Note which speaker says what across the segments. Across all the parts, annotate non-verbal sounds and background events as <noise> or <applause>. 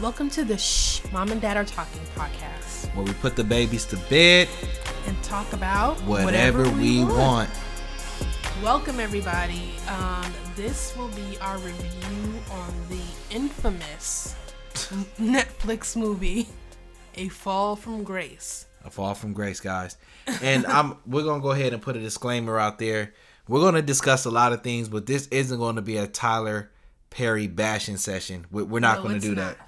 Speaker 1: Welcome to the Shh, Mom and Dad Are Talking podcast
Speaker 2: where we put the babies to bed
Speaker 1: and talk about
Speaker 2: whatever,
Speaker 1: whatever
Speaker 2: we want.
Speaker 1: Welcome, everybody. Um, this will be our review on the infamous Netflix movie, A Fall from Grace.
Speaker 2: A fall from grace, guys. And I'm <laughs> we're gonna go ahead and put a disclaimer out there. We're gonna discuss a lot of things, but this isn't gonna be a Tyler Perry bashing session. We're, we're not
Speaker 1: No,
Speaker 2: gonna
Speaker 1: it's
Speaker 2: do that.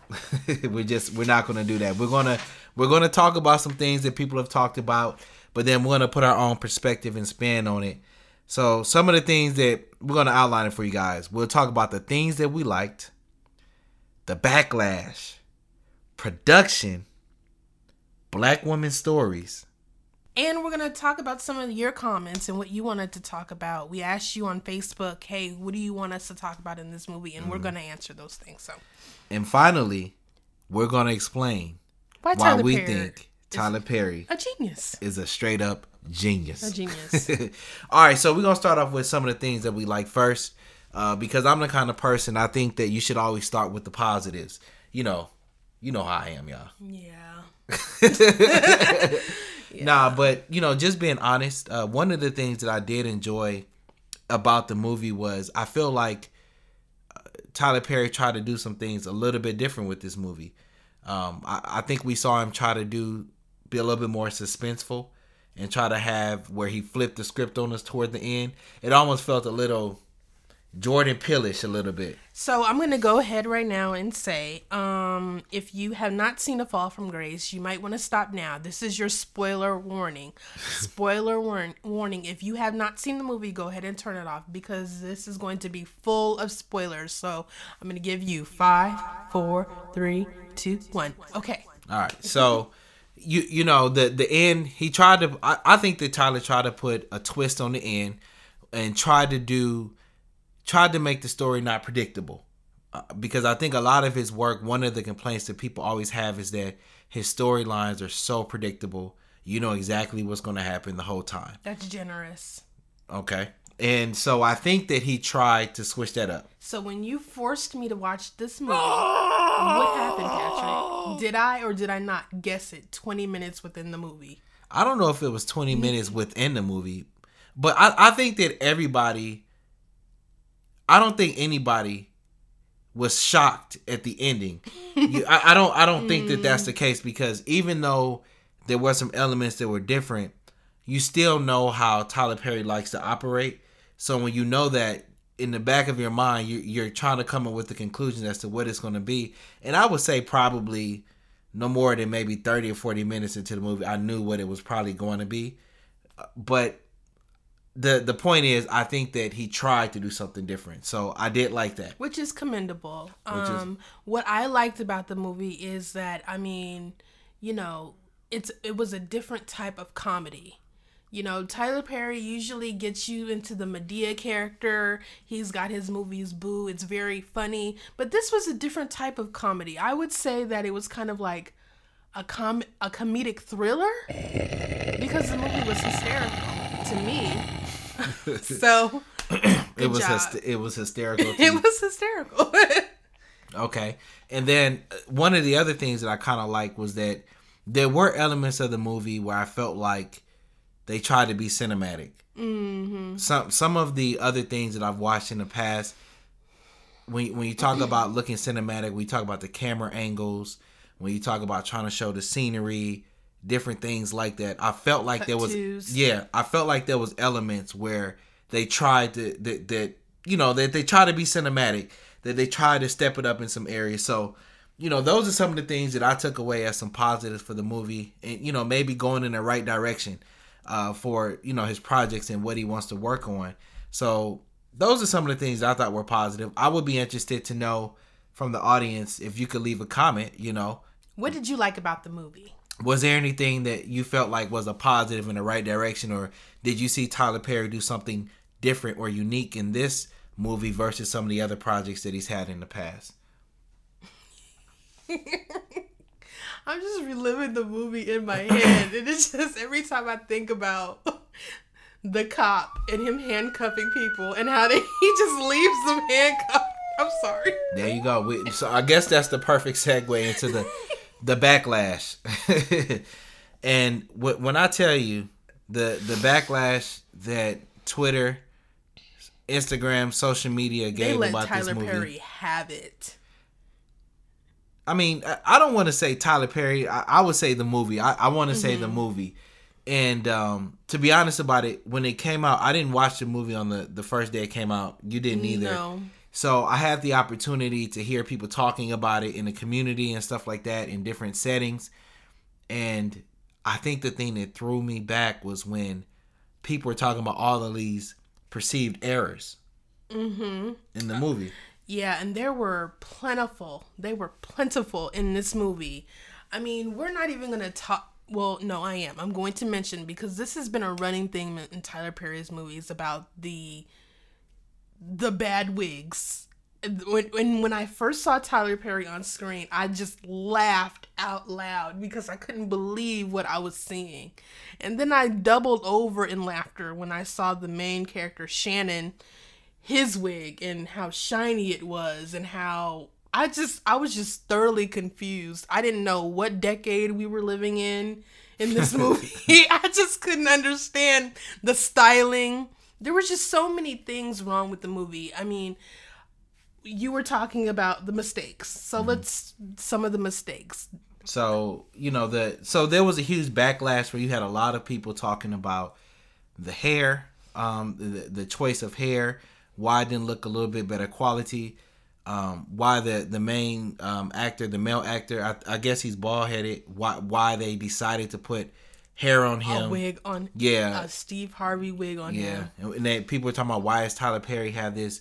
Speaker 2: <laughs> we're just we're not gonna do that. We're gonna we're gonna talk about some things that people have talked about, but then we're gonna put our own perspective and spin on it. So some of the things that we're gonna outline it for you guys. We'll talk about the things that we liked, the backlash, production, black women stories.
Speaker 1: And we're going to talk about some of your comments and what you wanted to talk about. We asked you on Facebook, hey, what do you want us to talk about in this movie? And we're
Speaker 2: Mm-hmm.
Speaker 1: going to answer those things. So,
Speaker 2: And finally, we're gonna explain
Speaker 1: why
Speaker 2: why we
Speaker 1: Perry
Speaker 2: think Tyler Perry
Speaker 1: a genius?
Speaker 2: is a straight up genius.
Speaker 1: A genius. <laughs>
Speaker 2: All right, so we're gonna start off with some of the things that we like first, uh, because I'm the kind of person I think that you should always start with the positives. You know, you know how I am, y'all.
Speaker 1: Yeah. <laughs> <laughs>
Speaker 2: Nah, but you know, just being honest, uh, one of the things that I did enjoy about the movie was I feel like uh, Tyler Perry tried to do some things a little bit different with this movie. Um, I, I think we saw him try to do be a little bit more suspenseful and try to have where he flipped the script on us toward the end. It almost felt a little Jordan Peele-ish a little bit.
Speaker 1: So I'm gonna go ahead right now and say, um, if you have not seen A Fall from Grace, you might want to stop now. This is your spoiler warning. Spoiler warn- warning. If you have not seen the movie, go ahead and turn it off because this is going to be full of spoilers. So I'm gonna give you five, four, three, two, one. Okay.
Speaker 2: All right. So you you know the the end he tried to I, I think that Tyler tried to put a twist on the end and tried to do tried to make the story not predictable. Uh, because I think a lot of his work one of the complaints that people always have is that his storylines are so predictable. You know exactly what's going to happen the whole time.
Speaker 1: That's generous.
Speaker 2: Okay? And so I think that he tried to switch that up.
Speaker 1: So when you forced me to watch this <gasps> movie, what happened, Patrick? Did I or did I not guess it 20 minutes within the movie?
Speaker 2: I don't know if it was 20 minutes within the movie, but I, I think that everybody, I don't think anybody was shocked at the ending. You, I, I don't, I don't think that that's the case because even though there were some elements that were different, you still know how Tyler Perry likes to operate. So when you know that in the back of your mind, you, you're trying to come up with the conclusion as to what it's going to be. And I would say probably no more than maybe 30 or 40 minutes into the movie, I knew what it was probably going to be. But the the point is, I think that he tried to do something different. So I did like that.
Speaker 1: which is commendable.
Speaker 2: Which is-
Speaker 1: um, what I liked about the movie is that I mean, you know, it's it was a different type of comedy. You know, Tyler Perry usually gets you into the Madea character. He's got his movies Boo. It's very funny, but this was a different type of comedy. I would say that it was kind of like a com a comedic thriller because the movie was hysterical to me. <laughs> so <clears throat>
Speaker 2: it was
Speaker 1: job.
Speaker 2: hyst- it was hysterical. <laughs>
Speaker 1: it was hysterical. <laughs>
Speaker 2: Okay. And then uh, one of the other things that I kind of like was that there were elements of the movie where I felt like they tried to be cinematic. Mm-hmm. Some some of the other things that I've watched in the past, when when you talk about looking cinematic, we talk about the camera angles. When you talk about trying to show the scenery, different things like that, I felt like there was yeah, I felt like there was elements where they tried to that that you know that they try to be cinematic, that they try to step it up in some areas. So, you know, those are some of the things that I took away as some positives for the movie, and you know, maybe going in the right direction uh, for you know his projects and what he wants to work on. So, those are some of the things I thought were positive. I would be interested to know from the audience if you could leave a comment. You know,
Speaker 1: What did you like about the movie?
Speaker 2: Was there anything that you felt like was a positive in the right direction or did you see tyler perry do something different or unique in this movie versus some of the other projects that he's had in the past <laughs>
Speaker 1: I'm just reliving the movie in my head, and it's just every time I think about <laughs> the cop and him handcuffing people and how they, <laughs> he just leaves them handcuffed. I'm sorry.
Speaker 2: There you go. We, so I guess that's the perfect segue into the the backlash. <laughs> and when I tell you the the backlash that Twitter, Instagram, social media
Speaker 1: They
Speaker 2: gave
Speaker 1: let
Speaker 2: about
Speaker 1: Tyler
Speaker 2: this movie.
Speaker 1: Perry have it.
Speaker 2: I mean, I- don't want to say Tyler Perry. I, I would say the movie. I, I want to say
Speaker 1: Mm-hmm.
Speaker 2: the movie. And um, to be honest about it, when it came out, I didn't watch the movie on the, the first day it came out. You didn't either.
Speaker 1: No.
Speaker 2: So I had the opportunity to hear people talking about it in the community and stuff like that in different settings. And I think the thing that threw me back was when people were talking about all of these perceived errors
Speaker 1: Mm-hmm.
Speaker 2: in the movie.
Speaker 1: Yeah, and there were plentiful. They were plentiful in this movie. I mean, we're not even going to talk. Well, no, I am. I'm going to mention because this has been a running thing in Tyler Perry's movies about the the bad wigs. When, when when I first saw Tyler Perry on screen, I just laughed out loud because I couldn't believe what I was seeing. And then I doubled over in laughter when I saw the main character Shannon his wig and how shiny it was and how I just I was just thoroughly confused. I didn't know what decade we were living in in this <laughs> movie. <laughs> I just couldn't understand the styling. There was just so many things wrong with the movie. I mean, you were talking about the mistakes. So let's some of the mistakes.
Speaker 2: So you know the so there was a huge backlash where you had a lot of people talking about the hair, um, the the choice of hair, why it didn't look a little bit better quality, um, why the the main um, actor, the male actor, I, I guess he's bald headed. Why why they decided to put hair on him, A
Speaker 1: wig on
Speaker 2: Yeah,
Speaker 1: a Steve Harvey wig on
Speaker 2: yeah,
Speaker 1: him.
Speaker 2: and then people were talking about why is Tyler Perry have this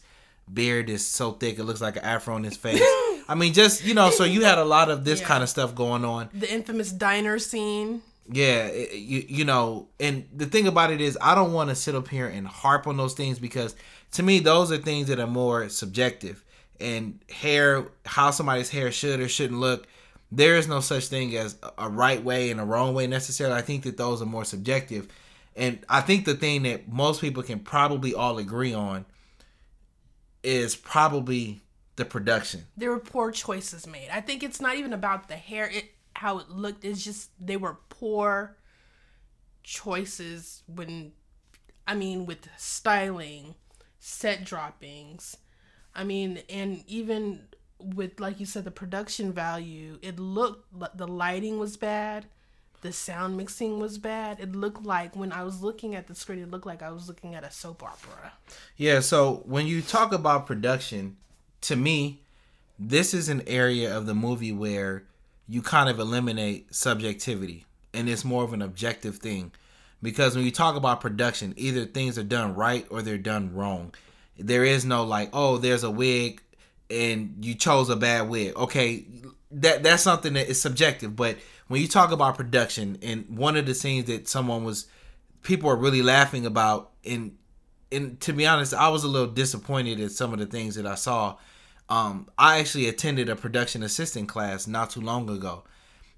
Speaker 2: beard that's so thick it looks like an afro on his <laughs> face. I mean, just you know, so you had a lot of this
Speaker 1: Yeah.
Speaker 2: kind of stuff going on.
Speaker 1: The infamous diner scene.
Speaker 2: Yeah, it- you you know, and the thing about it is, I don't want to sit up here and harp on those things because to me, those are things that are more subjective. And hair, how somebody's hair should or shouldn't look, there is no such thing as a right way and a wrong way necessarily. I think that those are more subjective. And I think the thing that most people can probably all agree on is probably the production.
Speaker 1: there were poor choices made. I think it's not even about the hair, it how it looked. It's just they were poor choices when, I mean, with styling, set droppings. I mean, and even with like you said, the production value. It looked the lighting was bad. The sound mixing was bad. It looked like when I was looking at the screen, it looked like I was looking at a soap opera.
Speaker 2: Yeah, so when you talk about production, to me, this is an area of the movie where you kind of eliminate subjectivity and it's more of an objective thing. Because when you talk about production, either things are done right or they're done wrong. There is no like, oh, there's a wig and you chose a bad wig. Okay, that that's something that is subjective, but when you talk about production and one of the scenes that someone was people are really laughing about and and to be honest, I was a little disappointed at some of the things that I saw. Um, I actually attended a production assistant class not too long ago,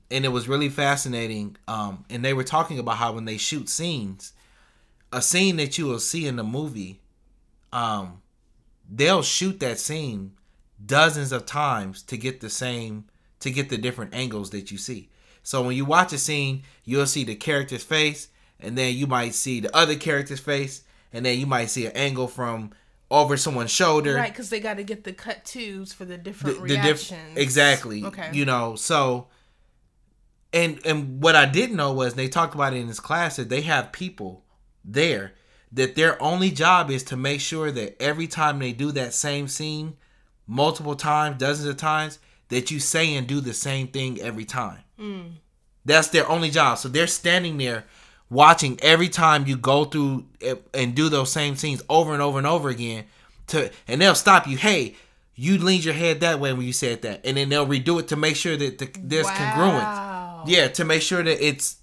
Speaker 2: and it was really fascinating. Um, and they were talking about how when they shoot scenes, a scene that you will see in the movie, um, they'll shoot that scene dozens of times to get the same to get the different angles that you see. So when you watch a scene, you'll see the character's face, and then you might see the other character's face, and then you might see an angle from over someone's shoulder.
Speaker 1: Right, because they got to get the cut twos for the different
Speaker 2: The- the diff-
Speaker 1: reactions.
Speaker 2: exactly.
Speaker 1: Okay.
Speaker 2: You know, so and and what I didn't know was they talked about it in this class that they have people there that their only job is to make sure that every time they do that same scene multiple times, dozens of times, that you say and do the same thing every time. That's their only job. So they're standing there watching every time you go through and do those same scenes over and over and over again to and they'll stop you. Hey, you leaned your head that way when you said that. And then they'll redo it to make sure that the, there's congruence. Yeah, to make sure that it's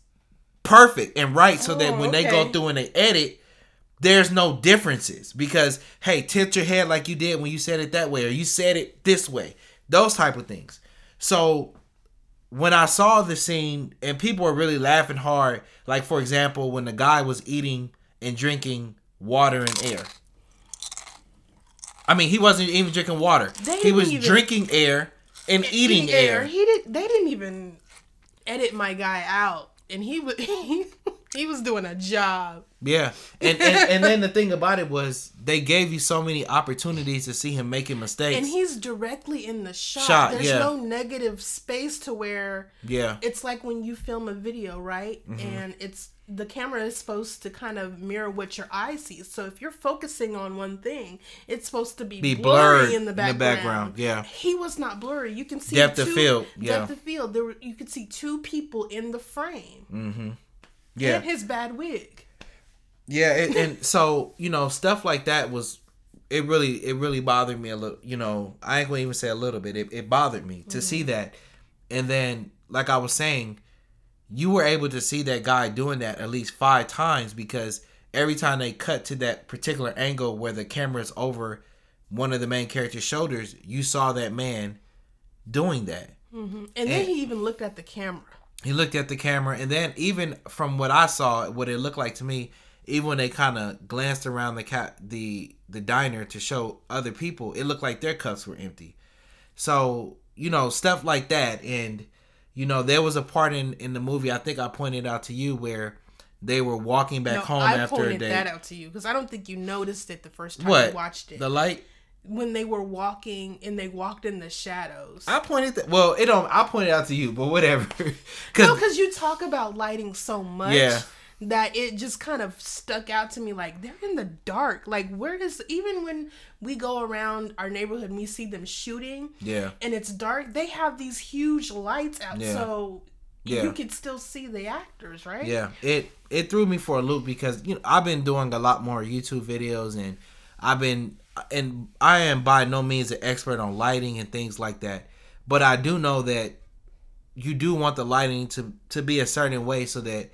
Speaker 2: perfect and right so that
Speaker 1: Oh,
Speaker 2: when they go through and they edit, there's no differences because hey, tilt your head like you did when you said it that way or you said it this way. Those type of things. So when I saw the scene and people were really laughing hard, like for example, when the guy was eating and drinking water and air. I mean, he wasn't even drinking water. He was
Speaker 1: even-
Speaker 2: drinking air and eating air.
Speaker 1: He did. They didn't even edit my guy out, and he was <laughs> he, he was doing a job.
Speaker 2: Yeah, and, and <laughs> and then the thing about it was they gave you so many opportunities to see him making mistakes.
Speaker 1: And he's directly in the shot.
Speaker 2: Shot,
Speaker 1: There's
Speaker 2: yeah.
Speaker 1: no negative space to where
Speaker 2: yeah,
Speaker 1: it's like when you film a video, right?
Speaker 2: Mm-hmm.
Speaker 1: And it's the camera is supposed to kind of mirror what your eye sees. So if you're focusing on one thing, it's supposed to be,
Speaker 2: Be
Speaker 1: blurry
Speaker 2: blurred
Speaker 1: in the
Speaker 2: in the
Speaker 1: background.
Speaker 2: background, yeah.
Speaker 1: He was not blurry. You can see
Speaker 2: Depth of field, yeah.
Speaker 1: Depth of field. There were, you could see two people in the frame.
Speaker 2: Mm. yeah,
Speaker 1: And his bad wig.
Speaker 2: Yeah. And, and so you know stuff like that was it really it really bothered me a little. You know, I ain't gonna even say a little bit. It, it bothered me to see mm-hmm. that, and then like I was saying, you were able to see that guy doing that at least five times because every time they cut to that particular angle where the camera is over one of the main character's shoulders, you saw that man doing that. Mm-hmm.
Speaker 1: And then he even looked at the camera.
Speaker 2: He looked at the camera, and then even from what I saw, what it looked like to me, even when they kind of glanced around the cat the the diner to show other people, it looked like their cups were empty. So you know stuff like that, and you know there was a part in in the movie I think I pointed out to you where they were walking back
Speaker 1: No,
Speaker 2: home
Speaker 1: I
Speaker 2: after a
Speaker 1: pointed
Speaker 2: day.
Speaker 1: that out to you because I don't think you noticed it the first time
Speaker 2: What
Speaker 1: you watched it.
Speaker 2: the light?
Speaker 1: when they were walking and they walked in the shadows.
Speaker 2: I pointed that. Well, it don't. I pointed out to you, but whatever. <laughs>
Speaker 1: No,
Speaker 2: Because
Speaker 1: because you talk about lighting so much
Speaker 2: Yeah.
Speaker 1: That it just kind of stuck out to me. Like they're in the dark. Like where is even when we go around our neighborhood and we see them shooting
Speaker 2: yeah,
Speaker 1: and it's dark, they have these huge lights out,
Speaker 2: Yeah.
Speaker 1: so
Speaker 2: Yeah.
Speaker 1: you can still see the actors, right?
Speaker 2: Yeah, it it threw me for a loop because you know I've been doing a lot more YouTube videos and I've been and I am by no means an expert on lighting and things like that, but I do know that you do want the lighting to to be a certain way so that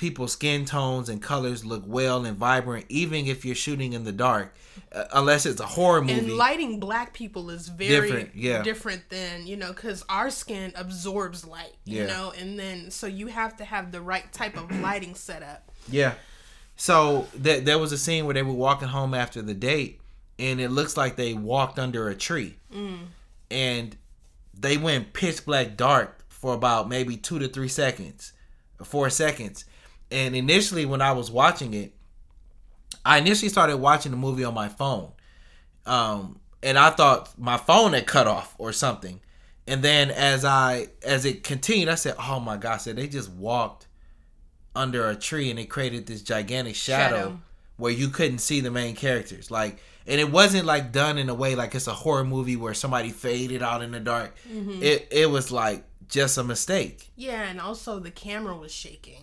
Speaker 2: people's skin tones and colors look well and vibrant, even if you're shooting in the dark, uh, unless it's a horror movie.
Speaker 1: And lighting black people is very
Speaker 2: Different, yeah.
Speaker 1: different than you know because our skin absorbs light, you
Speaker 2: Yeah.
Speaker 1: know, and then so you have to have the right type of <clears throat> lighting set up.
Speaker 2: Yeah. So th- there was a scene where they were walking home after the date, and it looks like they walked under a tree, and they went pitch black dark for about maybe two to three seconds, four seconds. And initially, when I was watching it, I initially started watching the movie on my phone, um, and I thought my phone had cut off or something. And then as I as it continued, I said, "Oh my gosh!" They just walked under a tree and it created this gigantic shadow,
Speaker 1: Shadow.
Speaker 2: where you couldn't see the main characters. Like, and it wasn't like done in a way like it's a horror movie where somebody faded out in the dark. It it was like just a mistake,
Speaker 1: Yeah, and also the camera was shaking,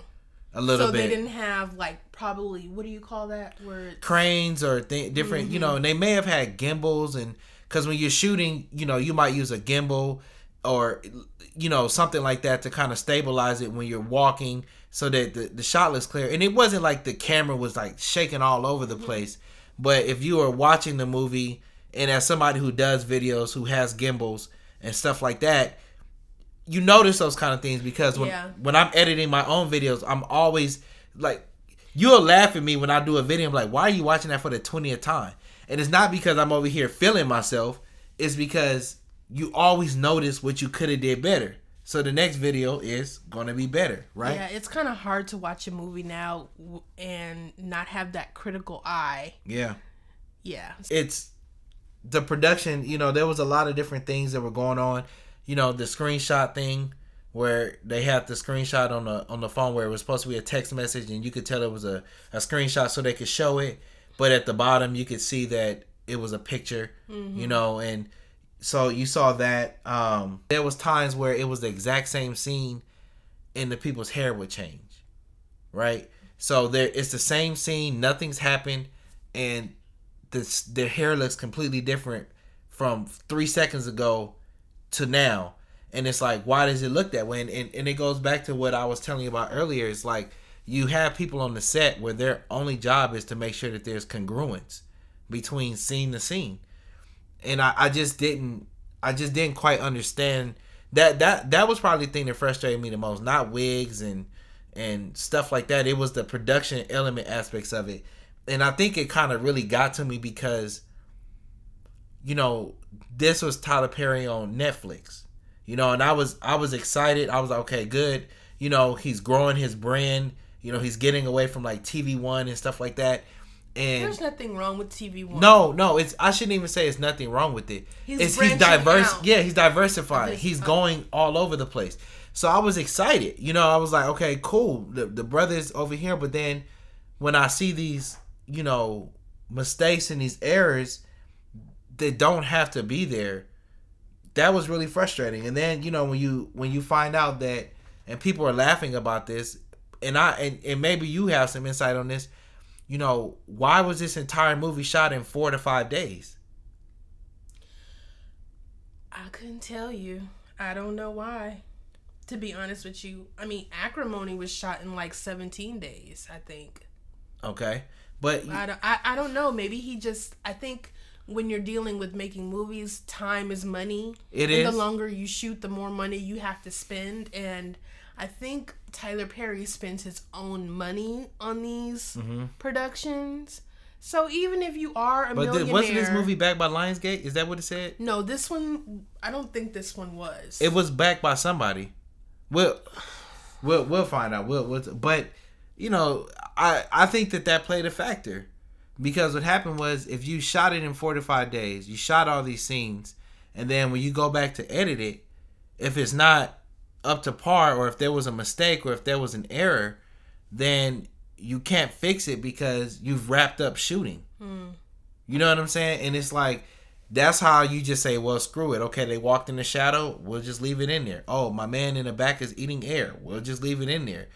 Speaker 2: a little
Speaker 1: so
Speaker 2: bit.
Speaker 1: they didn't have like probably what do you call that? Where
Speaker 2: cranes or th- different, you know, mm-hmm. and they may have had gimbals and because when you're shooting, you know, you might use a gimbal or you know something like that to kind of stabilize it when you're walking so that the, the shot looks clear. And it wasn't like the camera was like shaking all over the mm-hmm. place, but if you were watching the movie and as somebody who does videos who has gimbals and stuff like that, you notice those kind of things because when
Speaker 1: Yeah.
Speaker 2: when I'm editing my own videos, I'm always like, you'll laugh at me when I do a video. I'm like, why are you watching that for the twentieth time? And it's not because I'm over here feeling myself. It's because you always notice what you could have did better. So the next video is gonna be better, right?
Speaker 1: yeah, it's kind of hard to watch a movie now and not have that critical eye.
Speaker 2: yeah.
Speaker 1: Yeah,
Speaker 2: it's the production you know there was a lot of different things that were going on you know the screenshot thing where they had the screenshot on the on the phone where it was supposed to be a text message and you could tell it was a, a screenshot so they could show it. But at the bottom you could see that it was a picture you know and so you saw that um there was times where it was the exact same scene and the people's hair would change right? So there it's the same scene nothing's happened and this their hair looks completely different from three seconds ago to now and it's like why does it look that way and, and, and it goes back to what i was telling you about earlier it's like you have people on the set where their only job is to make sure that there's congruence between scene to scene and I, I just didn't I just didn't quite understand that that that was probably the thing that frustrated me the most. Not wigs and and stuff like that. It was the production element aspects of it. And I think it kind of really got to me because you know, this was Tyler Perry on Netflix. You know, and I was I was excited. I was like, okay, good. You know, he's growing his brand. You know, he's getting away from like TV One and stuff like that. And
Speaker 1: There's nothing wrong with TV One.
Speaker 2: no, no, it's I shouldn't even say it's nothing wrong with it.
Speaker 1: He's
Speaker 2: it's he's diverse.
Speaker 1: out.
Speaker 2: Yeah, he's diversifying.
Speaker 1: This-
Speaker 2: He's
Speaker 1: uh,
Speaker 2: going all over the place. So I was excited. You know, I was like, okay, cool. The the brothers over here, but then when I see these, you know, mistakes and these errors that don't have to be there, that was really frustrating. And then, you know, when you when you find out that and people are laughing about this, and I and, and maybe you have some insight on this, you know, why was this entire movie shot in four to five days?
Speaker 1: I couldn't tell you. I don't know why. To be honest with you, I mean, Acrimony was shot in like 17 days, I think.
Speaker 2: Okay. But
Speaker 1: I don't, I, I don't know. Maybe he just, I think when you're dealing with making movies, time is money.
Speaker 2: It
Speaker 1: and
Speaker 2: is.
Speaker 1: the longer you shoot, the more money you have to spend. And I think Tyler Perry spends his own money on these productions. So even if you are a
Speaker 2: Mm-hmm. but
Speaker 1: millionaire,
Speaker 2: wasn't this movie backed by Lionsgate? Is that what it said?
Speaker 1: No, this one. I don't think this one was.
Speaker 2: It was backed by somebody. We'll we'll we'll find out. We'll, we'll but you know, I I think that that played a factor because what happened was if you shot it in 45 days, you shot all these scenes and then when you go back to edit it, if it's not up to par or if there was a mistake or if there was an error, then you can't fix it because you've wrapped up shooting. You know what I'm saying? And it's like that's how you just say, well, screw it. Okay, they walked in the shadow. We'll just leave it in there. Oh, my man in the back is eating air. We'll just leave it in there.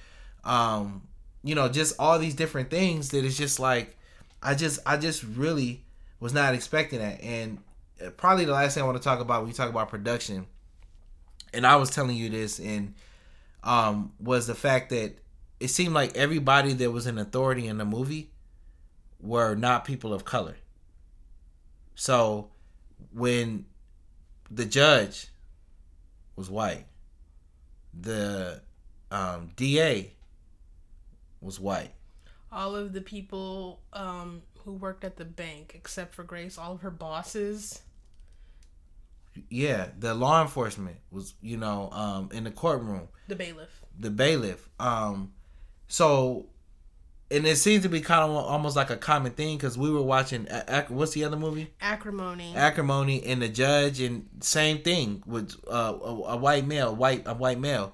Speaker 2: Um, you know, just all these different things that it's just like, I just, I just really was not expecting that. And uh, probably the last thing I want to talk about when you talk about production, and I was telling you this, and um, was the fact that it seemed like everybody that was an authority in the movie were not people of color. So when the judge was white, the um, DA was white.
Speaker 1: All of the people um, who worked at the bank, except for Grace, all of her bosses.
Speaker 2: Yeah, the law enforcement was, you know, um, in the courtroom,
Speaker 1: The bailiff.
Speaker 2: the bailiff. Um, so, and it seems to be kind of almost like a common thing because we were watching. Ac- What's the other movie?
Speaker 1: Acrimony.
Speaker 2: acrimony and the judge and same thing with uh, a, a white male white a white male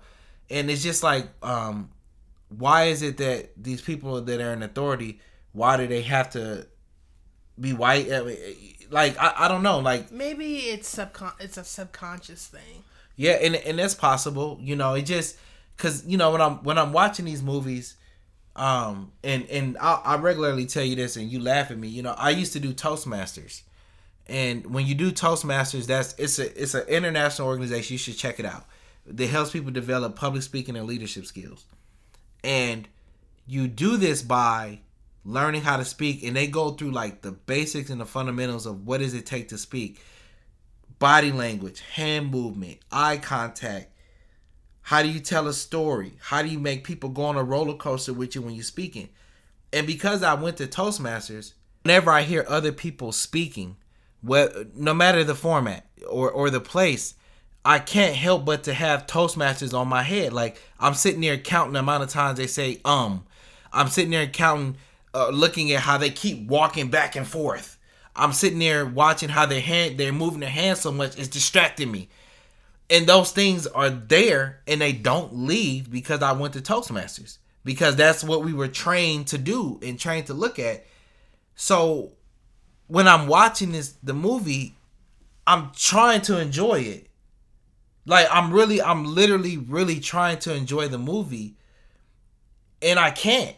Speaker 2: and it's just like um why is it that these people that are in authority why do they have to be white I mean, like I, I don't know like
Speaker 1: Maybe it's subcon. It's a subconscious thing.
Speaker 2: yeah and and that's possible you know it just because you know when i'm when i'm watching these movies um and and I, I regularly tell you this and you laugh at me you know i used to do toastmasters and when you do toastmasters that's it's a it's an international organization you should check it out that helps people develop public speaking and leadership skills and you do this by learning how to speak and they go through like the basics and the fundamentals of what does it take to speak. Body language hand movement eye contact. How do you tell a story? How do you make people go on a roller coaster with you when you're speaking? And because i went to toastmasters whenever i hear other people speaking well no matter the format or or the place I can't help but to have Toastmasters on my head. Like I'm sitting there counting the amount of times they say um. I'm sitting there counting, uh, looking at how they keep walking back and forth. I'm sitting there watching how their hand they're moving their hands so much it's distracting me. And those things are there and they don't leave because I went to Toastmasters because that's what we were trained to do and trained to look at. So when I'm watching this the movie, I'm trying to enjoy it. Like I'm really I'm literally really trying to enjoy the movie and I can't.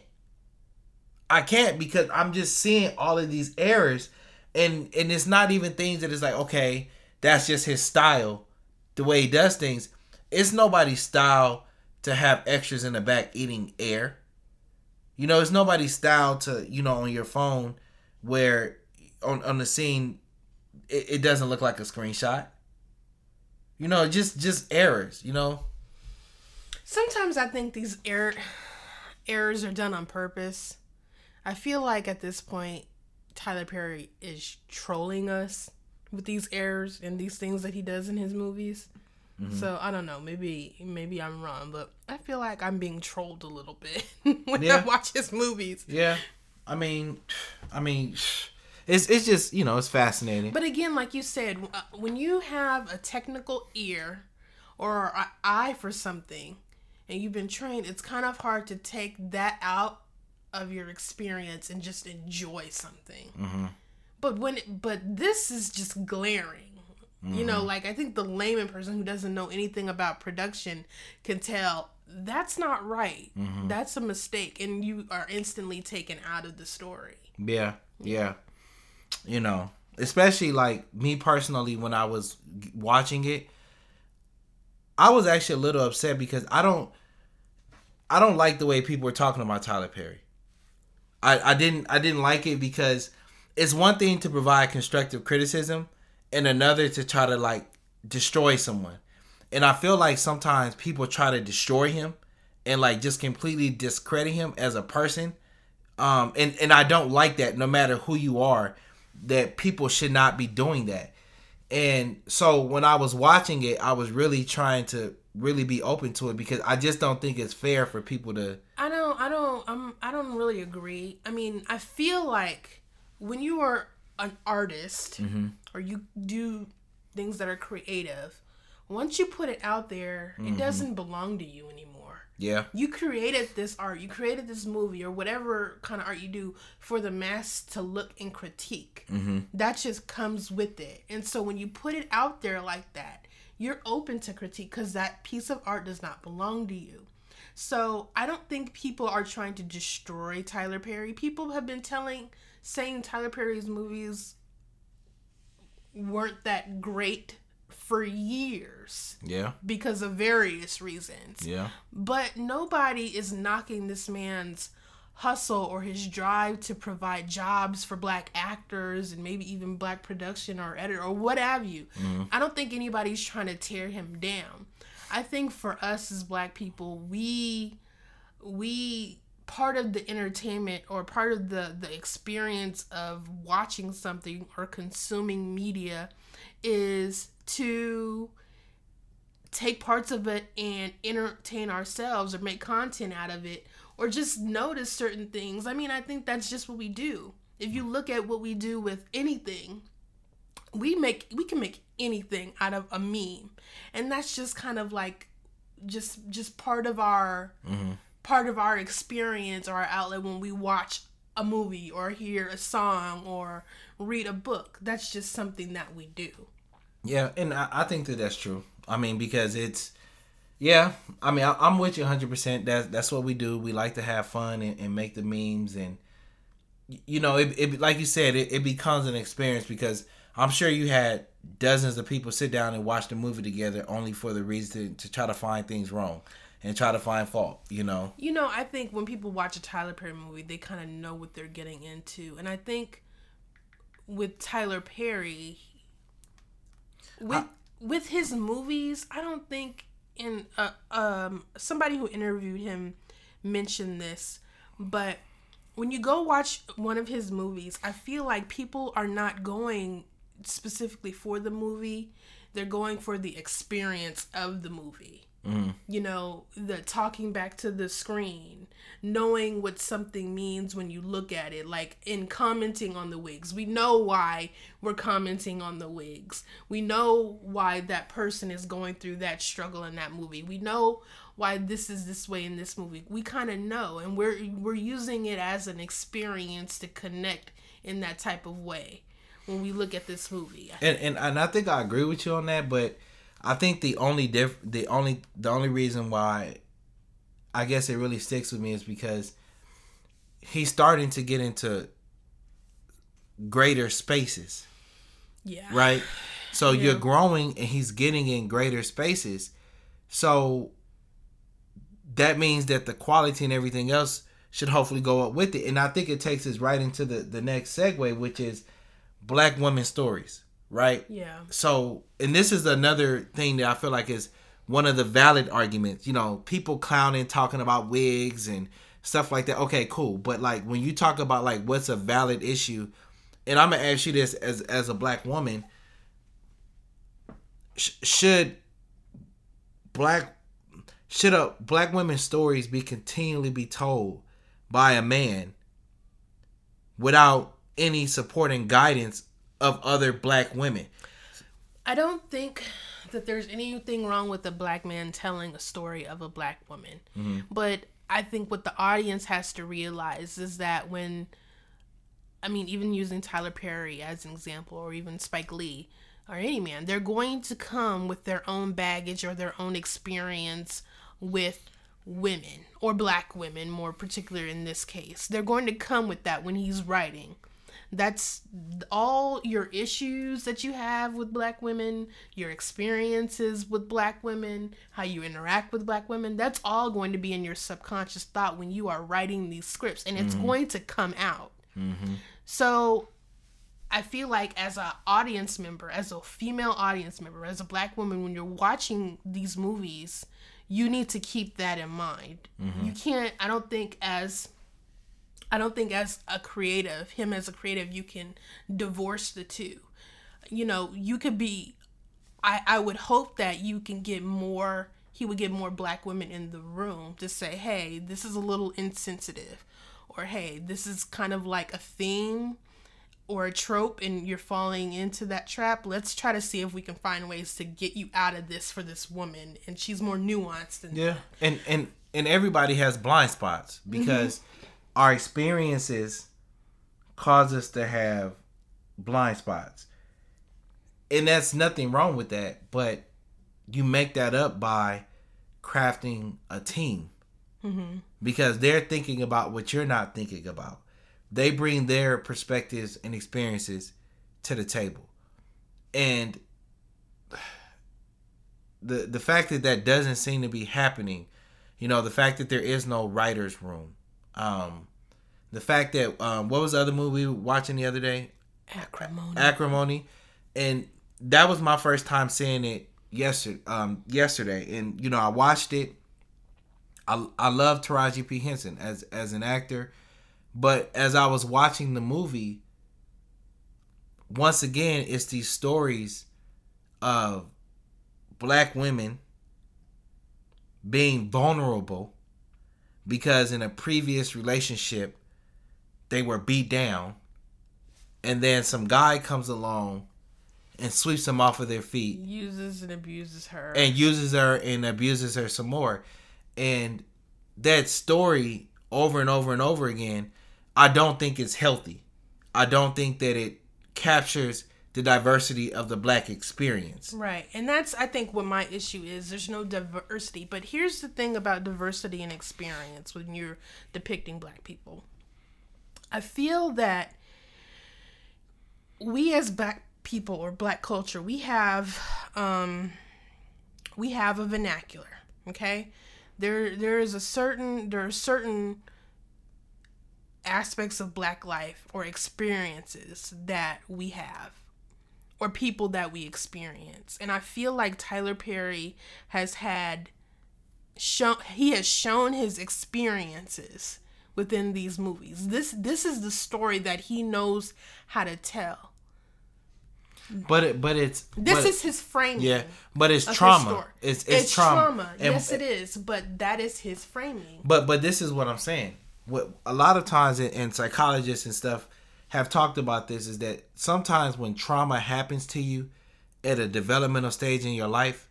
Speaker 2: I can't because I'm just seeing all of these errors and and it's not even things that is like okay, that's just his style, the way he does things. It's nobody's style to have extras in the back eating air. You know, it's nobody's style to, you know, on your phone where on on the scene it, it doesn't look like a screenshot. You know, just just errors, you know.
Speaker 1: Sometimes I think these error errors are done on purpose. I feel like at this point, Tyler Perry is trolling us with these errors and these things that he does in his movies.
Speaker 2: Mm-hmm.
Speaker 1: So I don't know. Maybe maybe I'm wrong, but I feel like I'm being trolled a little bit <laughs> when
Speaker 2: Yeah.
Speaker 1: I watch his movies.
Speaker 2: Yeah, I mean, I mean, it's it's just you know it's fascinating.
Speaker 1: But again, like you said, uh, when you have a technical ear or an eye for something and you've been trained, it's kind of hard to take that out of your experience and just enjoy something. Mm-hmm. But when it, but this is just glaring. You know, mm-hmm. like I think the layman person who doesn't know anything about production can tell that's not right. Mm-hmm. That's a mistake and you are instantly taken out of the story.
Speaker 2: Yeah, yeah. You know, especially like me personally when I was watching it, I was actually a little upset because I don't I don't like the way people were talking about Tyler Perry. I I didn't I didn't like it because it's one thing to provide constructive criticism and another to try to like destroy someone. And I feel like sometimes people try to destroy him and like just completely discredit him as a person um and and i don't like that no matter who you are that people should not be doing that and so when i was watching it i was really trying to really be open to it because i just don't think it's fair for people to
Speaker 1: I don't I don't I'm I don't really agree. I mean, I feel like when you are an artist mm-hmm. or you do things that are creative, once you put it out there, it mm-hmm. doesn't belong to you anymore.
Speaker 2: Yeah
Speaker 1: You created this art, you created this movie or whatever kind of art you do for the mass to look and critique. Mm-hmm. That just comes with it. And so when you put it out there like that, you're open to critique because that piece of art does not belong to you. So I don't think people are trying to destroy Tyler Perry. People have been telling, saying Tyler Perry's movies weren't that great for years
Speaker 2: yeah
Speaker 1: because of various reasons.
Speaker 2: yeah
Speaker 1: But nobody is knocking this man's hustle or his drive to provide jobs for black actors and maybe even black production or editor or what have you. Mm-hmm. I don't think anybody's trying to tear him down. I think for us as black people, we we part of the entertainment or part of the the experience of watching something or consuming media is to take parts of it and entertain ourselves or make content out of it or just notice certain things. I mean, I think that's just what we do. If you look at what we do with anything, we make we can make anything out of a meme. And that's just kind of like just just part of our mm-hmm. part of our experience or our outlet when we watch a movie or hear a song or read a book. That's just something that we do.
Speaker 2: Yeah and I, I think that that's true. I mean because it's yeah i mean I, i'm with you 100% that's that's what we do. We like to have fun and, and make the memes and you know it, it like you said it, it becomes an experience because i'm sure you had dozens of people sit down and watch the movie together only for the reason to, to try to find things wrong and try to find fault you know?
Speaker 1: You know, I think when people watch a Tyler Perry movie, they kind of know what they're getting into. And I think with Tyler Perry, with with his movies, I don't think in uh, um somebody who interviewed him mentioned this, but when you go watch one of his movies, I feel like people are not going specifically for the movie. They're going for the experience of the movie Mm. you know, the talking back to the screen, knowing what something means when you look at it, like in commenting on the wigs. We know why we're commenting on the wigs. We know why that person is going through that struggle in that movie. We know why this is this way in this movie. We kind of know and we're we're using it as an experience to connect in that type of way when we look at this movie.
Speaker 2: and, and and I think I agree with you on that, but I think the only diff the only the only reason why I guess it really sticks with me is because he's starting to get into greater spaces,
Speaker 1: Yeah.
Speaker 2: right? So <sighs>
Speaker 1: Yeah.
Speaker 2: you're growing and he's getting in greater spaces. So that means that the quality and everything else should hopefully go up with it. And I think it takes us right into the, the next segue, which is black women stories, right?
Speaker 1: Yeah.
Speaker 2: So, and this is another thing that I feel like is one of the valid arguments. You know, people clowning, talking about wigs and stuff like that. Okay, cool. But like when you talk about like what's a valid issue, and I'm gonna ask you this as as a black woman, sh- should black should a black women's stories be continually be told by a man without any support and guidance of other black women?
Speaker 1: I don't think that there's anything wrong with a black man telling a story of a black woman.
Speaker 2: Mm-hmm.
Speaker 1: But I think what the audience has to realize is that when I mean, even using Tyler Perry as an example, or even Spike Lee, or any man, they're going to come with their own baggage or their own experience with women or black women, more particular in this case. They're going to come with that when he's writing. That's all your issues that you have with black women, your experiences with black women, how you interact with black women. That's all going to be in your subconscious thought when you are writing these scripts, and it's mm-hmm. going to come out. Mm-hmm. So I feel like as an audience member, as a female audience member, as a black woman, when you're watching these movies, you need to keep that in mind. Mm-hmm. You can't. I don't think as I don't think as a creative, him as a creative, you can divorce the two. You know, you could be. I I would hope that you can get more. He would get more black women in the room to say, "Hey, this is a little insensitive," or "Hey, this is kind of like a theme." or a trope and you're falling into that trap, let's try to see if we can find ways to get you out of this for this woman. And she's more nuanced than
Speaker 2: Yeah, and and and everybody has blind spots because mm-hmm. Our experiences cause us to have blind spots, and that's nothing wrong with that. But you make that up by crafting a team mm-hmm. because they're thinking about what you're not thinking about. They bring their perspectives and experiences to the table, and the the fact that that doesn't seem to be happening you know the fact that there is no writers room um the fact that um what was the other movie we were watching the other day?
Speaker 1: Acrimony.
Speaker 2: acrimony. And that was my first time seeing it yesterday um yesterday. And you know i watched it. I i love taraji p. Henson as as an actor. But as i was watching the movie once again it's these stories of black women being vulnerable because in a previous relationship they were beat down and then some guy comes along and sweeps them off of their feet
Speaker 1: uses and abuses her.
Speaker 2: and uses her and abuses her some more and that story over and over and over again i don't think it's healthy i don't think that it captures the diversity of the black experience
Speaker 1: Right. And that's I think what my issue is. There's no diversity. But here's the thing about diversity and experience when you're depicting black people. I feel that we as black people or black culture, we have um we have a vernacular, okay? There there is a certain there are certain aspects of black life or experiences that we have or people that we experience. And I feel like Tyler Perry has had shown he has shown his experiences within these movies. This this is the story that he knows how to tell.
Speaker 2: but it but it's
Speaker 1: This
Speaker 2: but-
Speaker 1: is his framing.
Speaker 2: yeah but it's trauma
Speaker 1: story.
Speaker 2: it's, it's trauma, And-
Speaker 1: yes, it is. But that is his framing.
Speaker 2: But but this is what I'm saying. What a lot of times in, and psychologists and stuff have talked about this is that sometimes when trauma happens to you at a developmental stage in your life,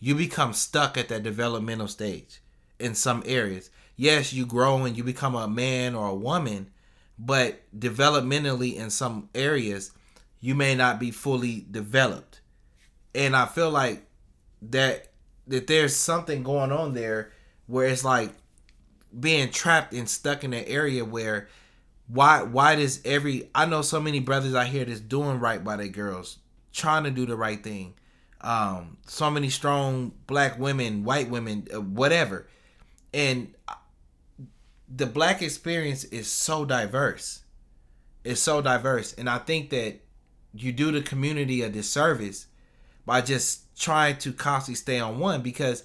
Speaker 2: you become stuck at that developmental stage in some areas. Yes, you grow and you become a man or a woman, but developmentally in some areas, you may not be fully developed. And I feel like that that there's something going on there where it's like being trapped and stuck in an area where why why does every I know so many brothers out here that's doing right by their girls, trying to do the right thing. Um, so many strong black women, white women, uh, whatever, and the black experience is so diverse. It's so diverse, and I think that you do the community a disservice by just trying to constantly stay on one because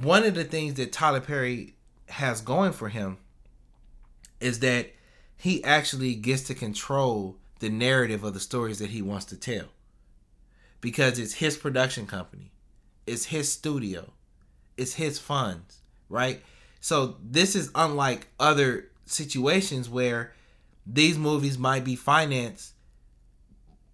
Speaker 2: one of the things that Tyler Perry has going for him is that he actually gets to control the narrative of the stories that he wants to tell. because it's his production company, it's his studio, it's his funds, right? So this is unlike other situations where these movies might be financed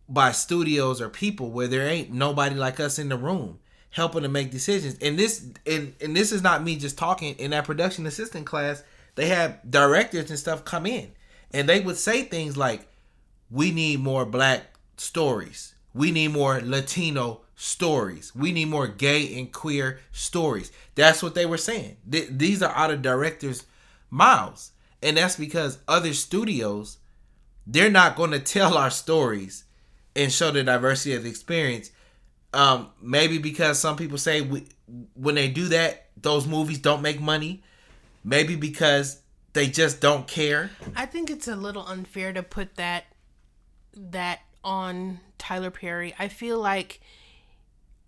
Speaker 2: by studios or people where there ain't nobody like us in the room helping to make decisions. And this and, and this is not me just talking in that production assistant class, they have directors and stuff come in and they would say things like we need more black stories. We need more Latino stories. We need more gay and queer stories. That's what they were saying. Th- these are out of directors' mouths. And that's because other studios, they're not going to tell our stories and show the diversity of the experience. Um, maybe because some people say we, when they do that, those movies don't make money. Maybe because they just don't care.
Speaker 1: I think it's a little unfair to put that that on Tyler Perry. I feel like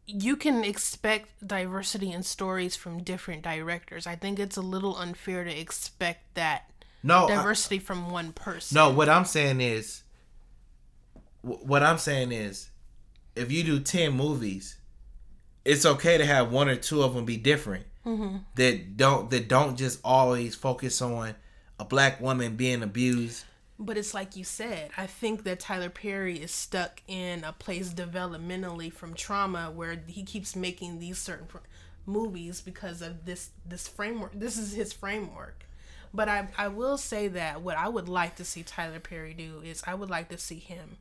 Speaker 1: you can expect diversity in stories from different directors. I think it's a little unfair to expect that
Speaker 2: no
Speaker 1: diversity I, from one person.
Speaker 2: No, what I'm saying is what I'm saying is if you do 10 movies, it's okay to have one or two of them be different. Mm-hmm. That don't that don't just always focus on a black woman being abused
Speaker 1: but it's like you said, I think that Tyler Perry is stuck in a place developmentally from trauma where he keeps making these certain movies because of this this framework. This is his framework. But I I will say that what I would like to see Tyler Perry do is I would like to see him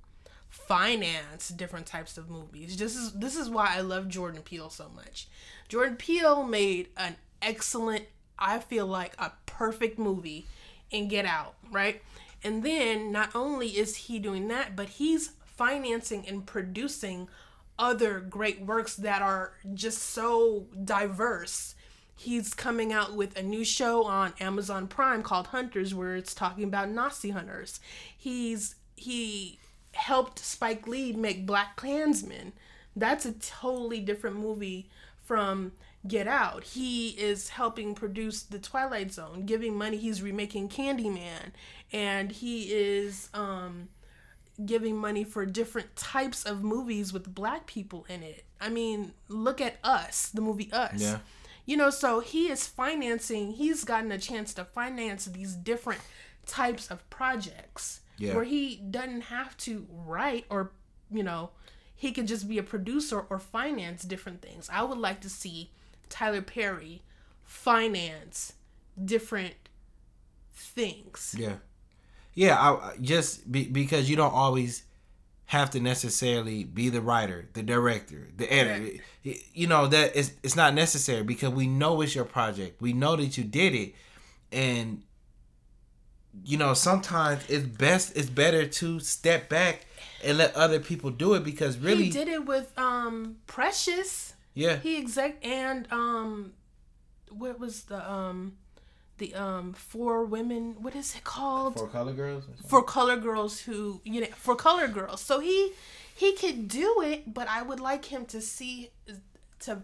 Speaker 1: finance different types of movies. This is this is why I love Jordan Peele so much. Jordan Peele made an excellent, I feel like a perfect movie in Get Out, right? And then not only is he doing that, but he's financing and producing other great works that are just so diverse. He's coming out with a new show on Amazon Prime called Hunters where it's talking about Nazi hunters. He's he helped Spike Lee make Black Klansman. That's a totally different movie from Get Out. He is helping produce The Twilight Zone, giving money. He's remaking Candyman, and he is um, giving money for different types of movies with black people in it. I mean, look at Us, the movie Us. Yeah. You know, so he is financing. He's gotten a chance to finance these different types of projects yeah. where he doesn't have to write or you know he can just be a producer or finance different things. I would like to see Tyler Perry finance different things.
Speaker 2: Yeah. Yeah, I just be, because you don't always have to necessarily be the writer, the director, the editor. Right. You know that it's it's not necessary because we know it's your project. We know that you did it, and you know sometimes it's best it's better to step back and let other people do it because really he
Speaker 1: did it with um Precious.
Speaker 2: Yeah.
Speaker 1: He exec and um what was the um the um four women what is it called?
Speaker 2: For color girls?
Speaker 1: For color girls who you know for color girls. So he he could do it, but I would like him to see to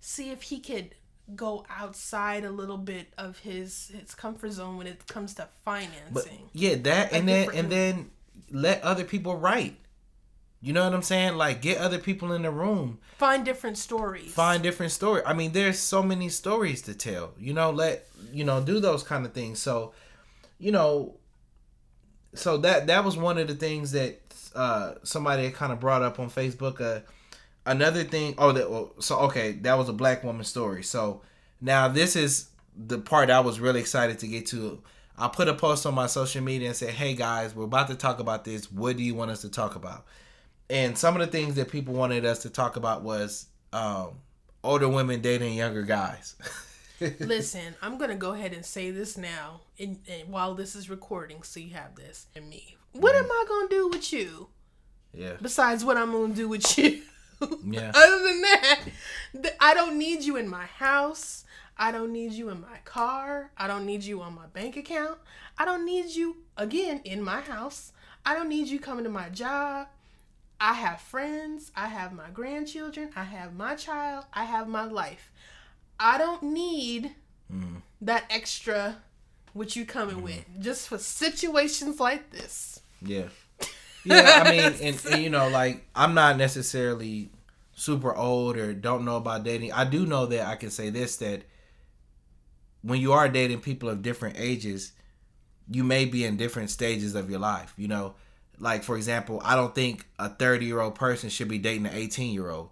Speaker 1: see if he could go outside a little bit of his his comfort zone when it comes to financing. But
Speaker 2: yeah, that and then and then let other people write. You know what I'm saying? Like get other people in the room.
Speaker 1: Find different stories.
Speaker 2: Find different stories. I mean, there's so many stories to tell. You know, let you know, do those kind of things. So, you know, so that that was one of the things that uh somebody kind of brought up on Facebook. Uh another thing oh that well, so okay, that was a black woman story. So now this is the part I was really excited to get to. I put a post on my social media and said, "Hey guys, we're about to talk about this. What do you want us to talk about?" and some of the things that people wanted us to talk about was um, older women dating younger guys. <laughs>
Speaker 1: Listen, I'm gonna go ahead and say this now, and, and, while this is recording, so you have this and me. What mm am I gonna do with you?
Speaker 2: Yeah.
Speaker 1: Besides what I'm gonna do with you. <laughs>
Speaker 2: yeah. <laughs>
Speaker 1: Other than that, I don't need you in my house. I don't need you in my car. I don't need you on my bank account. I don't need you again in my house. I don't need you coming to my job. I have friends, I have my grandchildren, I have my child, I have my life. I don't need mm. that extra what you coming mm. with just for situations like this.
Speaker 2: Yeah. Yeah, I mean, <laughs> and, and you know, like I'm not necessarily super old or don't know about dating. I do know that I can say this that when you are dating people of different ages, you may be in different stages of your life. You know, like for example, I don't think a 30 year old person should be dating an 18 year old.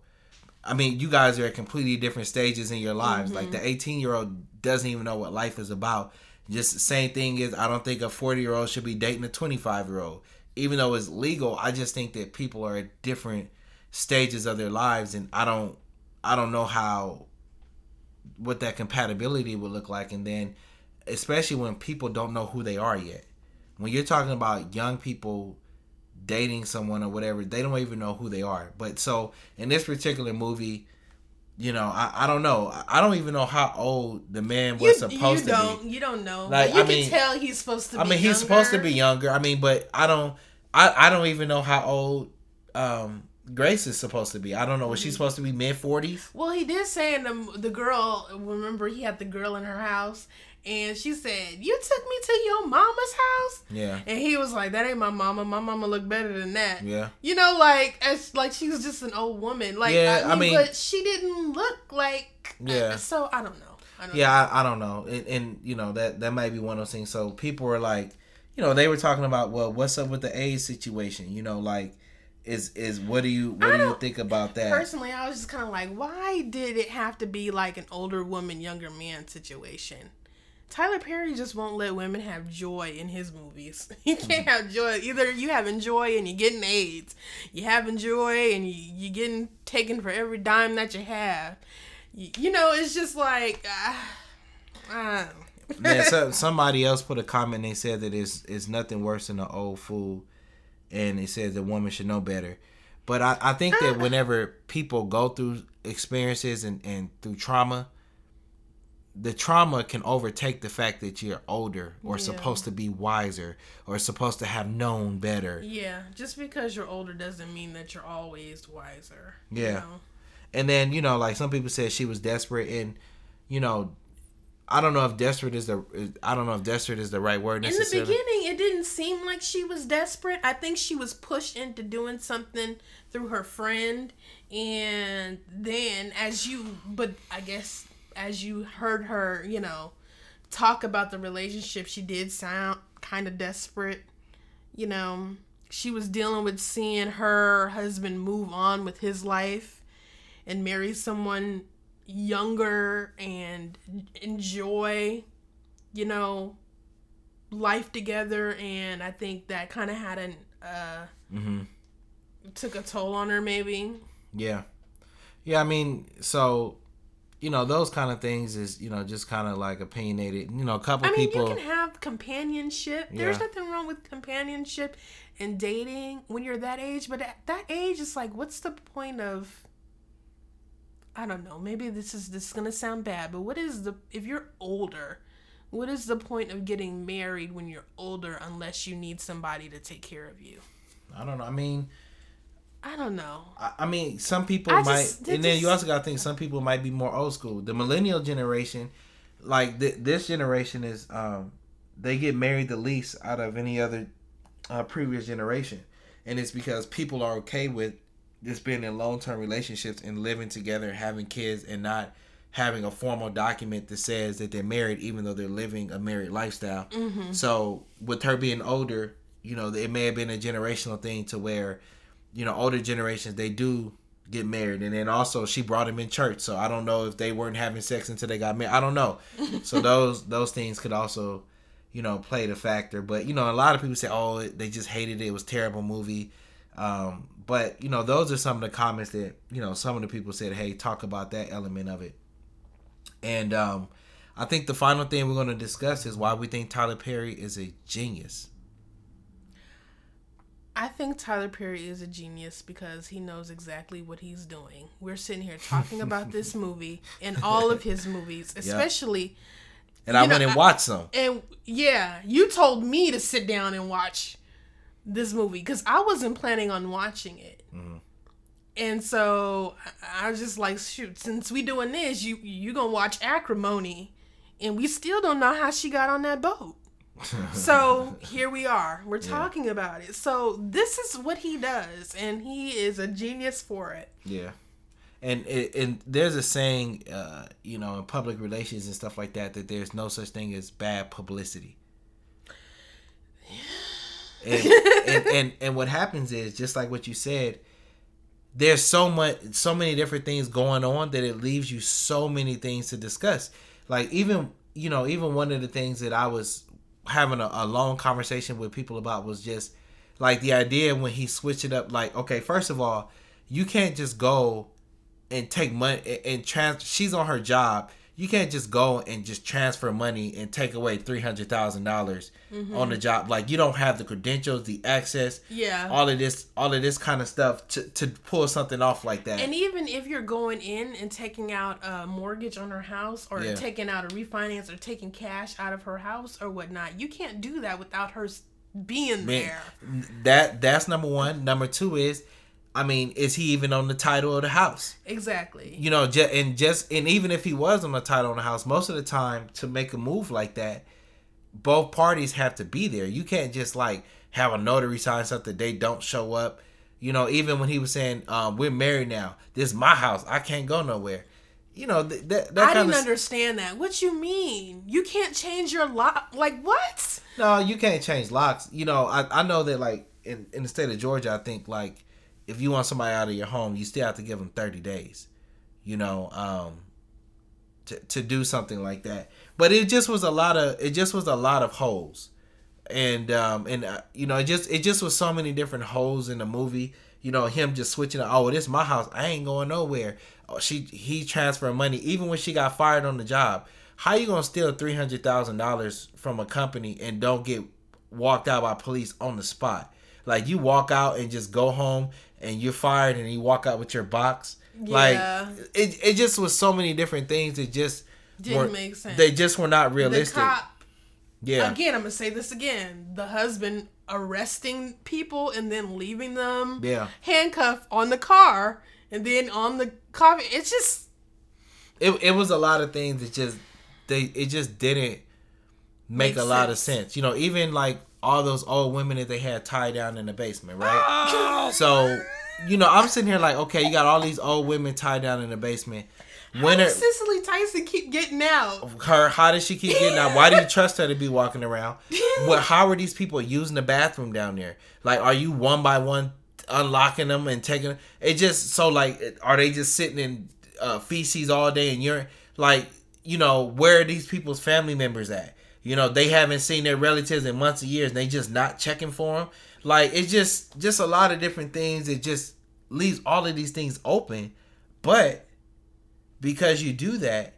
Speaker 2: I mean, you guys are at completely different stages in your lives. Mm-hmm. Like the 18 year old doesn't even know what life is about. Just the same thing is, I don't think a 40 year old should be dating a 25 year old. Even though it's legal, I just think that people are at different stages of their lives, and I don't, I don't know how, what that compatibility would look like. And then, especially when people don't know who they are yet. When you're talking about young people dating someone or whatever, they don't even know who they are. But so in this particular movie, you know, I, I don't know. I don't even know how old the man was
Speaker 1: you,
Speaker 2: supposed
Speaker 1: you
Speaker 2: to
Speaker 1: be. You don't know. Like, you I can mean, tell he's supposed to. I
Speaker 2: mean,
Speaker 1: he's
Speaker 2: supposed to be younger. I mean, but I don't. I I don't even know how old um Grace is supposed to be. I don't know. Was she mm-hmm. supposed to be mid forties?
Speaker 1: Well, he did say in the the girl. Remember, he had the girl in her house, and she said, "You took me to your mama's house."
Speaker 2: Yeah.
Speaker 1: And he was like, "That ain't my mama. My mama look better than that."
Speaker 2: Yeah.
Speaker 1: You know, like as like she was just an old woman. Like yeah, I mean, I mean but she didn't look like. Uh, yeah. So I don't know.
Speaker 2: I don't yeah, know. I, I, don't know, and, and you know that that might be one of those things. So people were like, you know, they were talking about, well, what's up with the AIDS situation? You know, like is is what do you what do you think about that?
Speaker 1: Personally, I was just kind of like, why did it have to be like an older woman, younger man situation? Tyler Perry just won't let women have joy in his movies. <laughs> You can't have joy. Either you having joy and you're getting AIDS, you having joy and you, you're getting taken for every dime that you have. You, you know, it's just like, uh,
Speaker 2: uh. yeah, <laughs> so, somebody else put a comment. And they said that it's, it's nothing worse than an old fool, and it says the woman should know better. But I, I think that whenever people go through experiences and, and through trauma, the trauma can overtake the fact that you're older or yeah. supposed to be wiser or supposed to have known better.
Speaker 1: Yeah, just because you're older doesn't mean that you're always wiser.
Speaker 2: Yeah. You know? And then, you know, like some people said she was desperate and you know, I don't know if desperate is the I don't know if desperate is the right word
Speaker 1: In the beginning, it didn't seem like she was desperate. I think she was pushed into doing something through her friend and then as you but I guess as you heard her, you know, talk about the relationship, she did sound kind of desperate. You know, she was dealing with seeing her husband move on with his life and marry someone younger and enjoy, you know, life together. And I think that kind of had an, uh, mm-hmm. took a toll on her, maybe.
Speaker 2: Yeah. Yeah, I mean, so you know those kind of things is you know just kind of like opinionated. You know a couple I mean, people
Speaker 1: you can have companionship. Yeah. there's nothing wrong with companionship and dating when you're that age but at that age it's like what's the point of i don't know maybe this is this is gonna sound bad but what is the if you're older what is the point of getting married when you're older unless you need somebody to take care of you?
Speaker 2: I don't know. I mean
Speaker 1: I don't know.
Speaker 2: I, I mean, some people I might, just, and then just, you also got to think some people might be more old school. The millennial generation, like th- this generation, is um, they get married the least out of any other uh, previous generation, and it's because people are okay with just being in long term relationships and living together, having kids, and not having a formal document that says that they're married, even though they're living a married lifestyle. Mm-hmm. So, with her being older, you know, it may have been a generational thing to where you know older generations they do get married. And then also she brought him in church so i don't know if they weren't having sex until they got married. I don't know. <laughs> So those those things could also you know play the factor. But you know a lot of people say oh they just hated it. It was terrible movie. Um, but you know those are some of the comments that you know some of the people said hey talk about that element of it. And um, i think the final thing we're going to discuss is why we think tyler perry is a genius
Speaker 1: I think Tyler Perry is a genius because he knows exactly what he's doing. We're sitting here talking about this <laughs> movie and all of his movies, especially. Yep.
Speaker 2: And I know, went and watched them.
Speaker 1: And yeah, you told me to sit down and watch this movie because I wasn't planning on watching it. Mm-hmm. And so I was just like, shoot, since we doing this, you you gonna watch Acrimony, and we still don't know how she got on that boat. So <laughs> here we are. We're talking yeah. about it. So this is what he does, and he is a genius for it.
Speaker 2: Yeah. And, and there's a saying, uh, you know, in public relations and stuff like that, that there's no such thing as bad publicity. And, and, <laughs> and and what happens is just like what you said, there's so much, so many different things going on that it leaves you so many things to discuss. Like even you know, even one of the things that I was having a, a long conversation with people about was just like the idea when he switched it up. Like, okay, first of all, you can't just go and take money and trans. She's on her job. You can't just go and just transfer money and take away three hundred thousand dollars mm-hmm. on the job. Like you don't have the credentials, the access,
Speaker 1: yeah,
Speaker 2: all of this, all of this kind of stuff to to pull something off like that.
Speaker 1: And even if you're going in and taking out a mortgage on her house, or yeah. taking out a refinance, or taking cash out of her house or whatnot, you can't do that without her being Man, there.
Speaker 2: That that's number one. Number two is I mean, is he even on the title of the house?
Speaker 1: Exactly.
Speaker 2: You know, just, and just and even if he was on the title of the house, most of the time to make a move like that, both parties have to be there. You can't just like have a notary sign something they don't show up. You know, even when he was saying, um, "We're married now. This is my house. I can't go nowhere." You know, th- that, that
Speaker 1: I didn't of... understand that. What you mean? You can't change your lock? Like what?
Speaker 2: No, you can't change locks. You know, I I know that like in in the state of Georgia, I think like if you want somebody out of your home, you still have to give them 30 days, you know, um, to, to do something like that. But it just was a lot of, it just was a lot of holes. And, um, and, uh, you know, it just, it just was so many different holes in the movie. You know, him just switching, oh, this is my house. I ain't going nowhere. Oh, she, he transferred money even when she got fired on the job. How you steal three hundred thousand dollars from a company and don't get walked out by police on the spot? Like you walk out and just go home and you're fired and you walk out with your box. Yeah. Like it, it just was so many different things that just
Speaker 1: didn't make sense.
Speaker 2: They just were not realistic. The cop,
Speaker 1: yeah. Again, I'm gonna say this again. The husband arresting people and then leaving them
Speaker 2: yeah.
Speaker 1: handcuffed on the car and then on the car. It's just
Speaker 2: it, it was a lot of things that just they it just didn't make, make a sense. lot of sense. You know, even like all those old women that they had tied down in the basement, right? Oh. So, you know, I'm sitting here like, okay, you got all these old women tied down in the basement.
Speaker 1: When how does Cicely Tyson keep getting out?
Speaker 2: Her, how does she keep getting out? Why do you trust her to be walking around? <laughs> What? How are these people using the bathroom down there? Like, are you one by one unlocking them and taking? It just so like, are they just sitting in uh, feces all day and you're like, you know, where are these people's family members at? You know, they haven't seen their relatives in months of years. And they just not checking for them. Like it's just just a lot of different things. It just leaves all of these things open. But because you do that,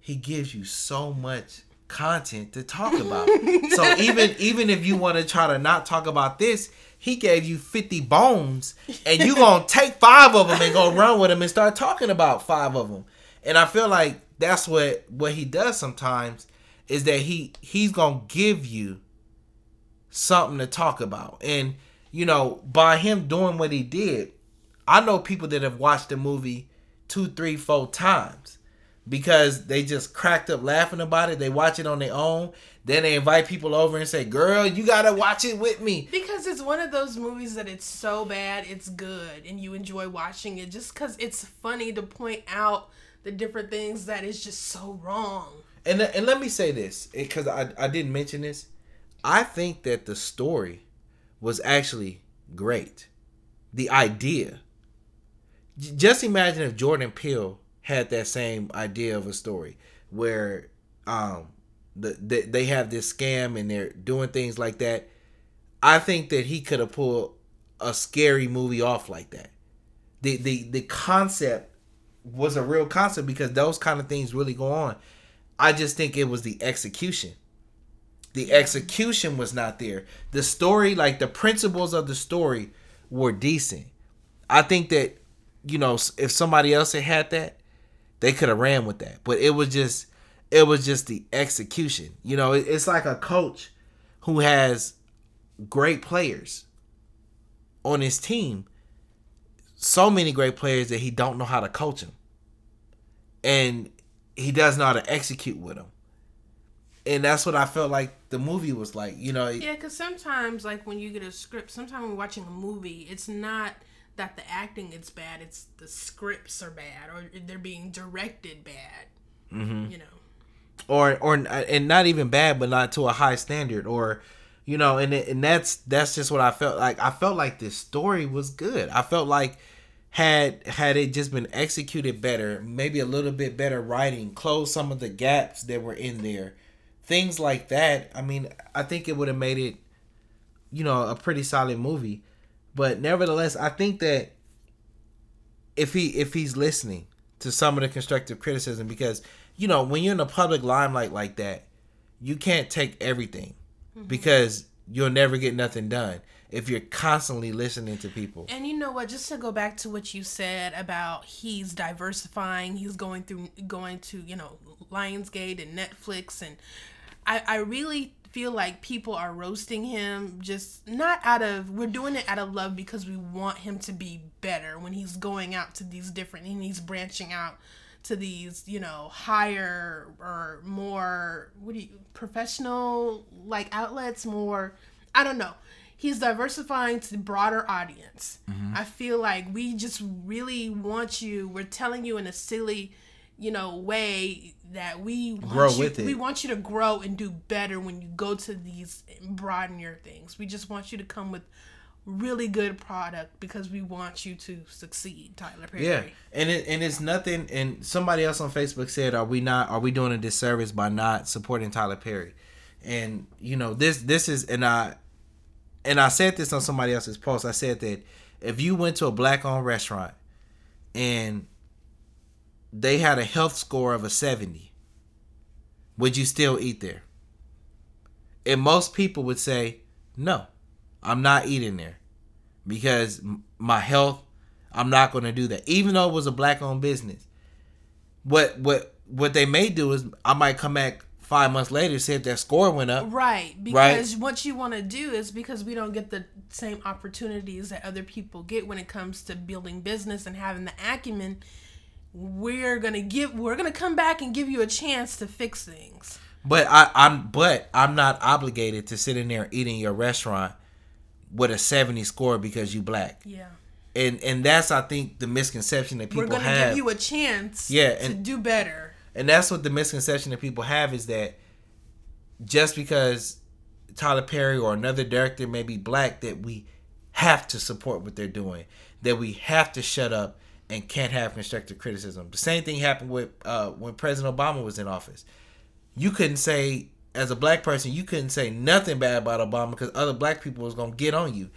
Speaker 2: he gives you so much content to talk about. so <laughs> even even if you want to try to not talk about this, he gave you 50 bones and you going <laughs> to take 5 of them and go run with them and start talking about 5 of them. And I feel like that's what what he does sometimes is that he he's gonna give you something to talk about. And you know, by him doing what he did, I know people that have watched the movie two, three, four times because they just cracked up laughing about it. They watch it on their own. Then they invite people over and say, "Girl, you gotta watch it with me."
Speaker 1: Because it's one of those movies that it's so bad, it's good, and you enjoy watching it just because it's funny to point out the different things that is just so wrong.
Speaker 2: And and let me say this because I I didn't mention this. I think that the story was actually great. The idea. Just imagine if Jordan Peele had that same idea of a story where um the, the they have this scam and they're doing things like that. I think that he could have pulled a scary movie off like that. The the the concept was a real concept because those kind of things really go on. I just think it was the execution. The execution was not there. The story, like the principles of the story, were decent. I think that, you know, if somebody else had had that, they could have ran with that. But it was just, it was just the execution. You know, it's like a coach who has great players on his team. So many great players that he don't know how to coach them. And he does know how to execute with them. and that's what I felt like the movie was like. You know,
Speaker 1: Yeah, because sometimes, like when you get a script, sometimes when watching a movie, it's not that the acting is bad; it's the scripts are bad or they're being directed bad.
Speaker 2: Mm-hmm.
Speaker 1: You know.
Speaker 2: or or and not even bad, but not to a high standard, or you know, and and that's that's just what I felt like. I felt like this story was good. I felt like had had it just been executed better, maybe a little bit better writing, close some of the gaps that were in there, things like that. I mean, I think it would have made it, you know, a pretty solid movie. But nevertheless, I think that if he if he's listening to some of the constructive criticism, because you know when you're in a public limelight like that, you can't take everything mm-hmm. because you'll never get nothing done if you're constantly listening to people.
Speaker 1: And you know what? Just to go back to what you said about he's diversifying, he's going through, going to you know Lionsgate and Netflix, and I, I really feel like people are roasting him just not out of we're doing it out of love because we want him to be better when he's going out to these different and he's branching out to these you know higher or more what do you professional like outlets more i don't know he's diversifying to the broader audience i feel like we just really want you we're telling you in a silly you know way that we want
Speaker 2: Grow
Speaker 1: you,
Speaker 2: with it.
Speaker 1: we want you to grow and do better when you go to these broaden your things we just want you to come with really good product because we want you to succeed tyler perry
Speaker 2: Yeah, and it and it's nothing. And somebody else on Facebook said, "Are we not? Are we doing a disservice by not supporting Tyler Perry?" And you know this this is and I and I said this on somebody else's post. I said that if you went to a black owned restaurant and they had a health score of a seventy, would you still eat there? And most people would say, "No, I'm not eating there." because my health i'm not going to do that even though it was a black owned business what what what they may do is i might come back five months later see if their score went up
Speaker 1: Right, because what you want to do is because we don't get the same opportunities that other people get when it comes to building business and having the acumen. We're gonna give, we're gonna come back and give you a chance to fix things.
Speaker 2: but i i'm but i'm not obligated to sit in there eating your restaurant with a 70 score because you black
Speaker 1: Yeah,
Speaker 2: and and that's i think the misconception that people have.
Speaker 1: we're gonna
Speaker 2: have
Speaker 1: give you a chance.
Speaker 2: Yeah,
Speaker 1: to
Speaker 2: and-
Speaker 1: do better.
Speaker 2: And that's what the misconception that people have is that just because Tyler Perry or another director may be black, that we have to support what they're doing, that we have to shut up and can't have constructive criticism. The same thing happened with uh, when President Obama was in office. You couldn't say, as a black person, you couldn't say nothing bad about Obama because other black people was gonna get on you,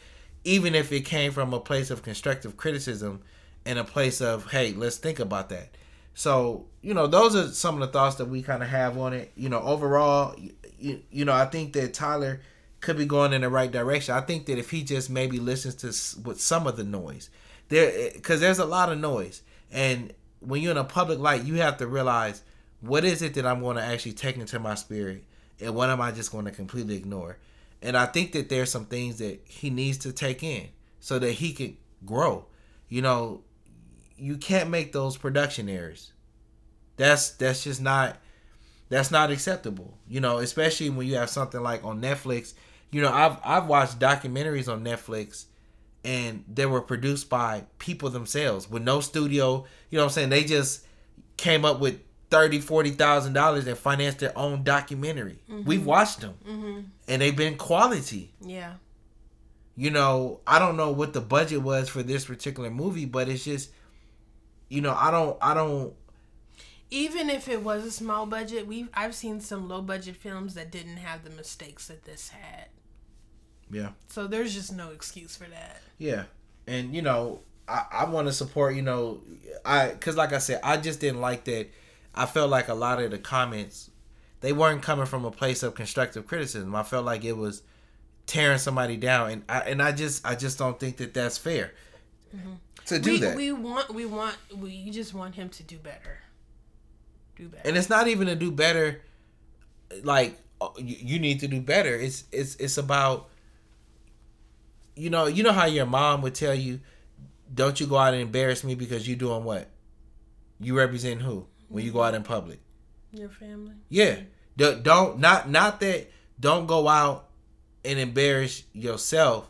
Speaker 2: even if it came from a place of constructive criticism and a place of, hey, let's think about that. So, you know, those are some of the thoughts that we kind of have on it. You know, overall, you, you know, I think that Tyler could be going in the right direction. I think that if he just maybe listens to with some of the noise, there, eh, because there's a lot of noise, and when you're in a public light, you have to realize what is it that I'm going to actually take into my spirit, and what am I just going to completely ignore. And I think that there's some things that he needs to take in so that he can grow. You know, you can't make those production errors. That's that's just not that's not acceptable. You know, especially when you have something like on Netflix. You know, I've I've watched documentaries on Netflix and they were produced by people themselves with no studio. You know what I'm saying? They just came up with thirty, forty thousand dollars and financed their own documentary. We've watched them,
Speaker 1: Mm-hmm.
Speaker 2: and they've been quality
Speaker 1: Yeah,
Speaker 2: you know, I don't know what the budget was for this particular movie, but it's just, you know, I don't, I don't,
Speaker 1: even if it was a small budget, we I've seen some low budget films that didn't have the mistakes that this had.
Speaker 2: yeah,
Speaker 1: So there's just no excuse for that.
Speaker 2: yeah, and you know, I, I want to support, you know, I, cause like I said, I just didn't like that. I felt like a lot of the comments, they weren't coming from a place of constructive criticism. I felt like it was tearing somebody down, and I, and I just, I just don't think that that's fair mm-hmm. To do
Speaker 1: we,
Speaker 2: that.
Speaker 1: We want we want we just want him to do better. Do better.
Speaker 2: and it's not even to do better like oh, you, you need to do better it's it's it's about you know you know how your mom would tell you don't you go out and embarrass me because you're doing what you represent who when you go out in mm-hmm. public
Speaker 1: Your family.
Speaker 2: yeah D- Don't not not that. Don't go out and embarrass yourself,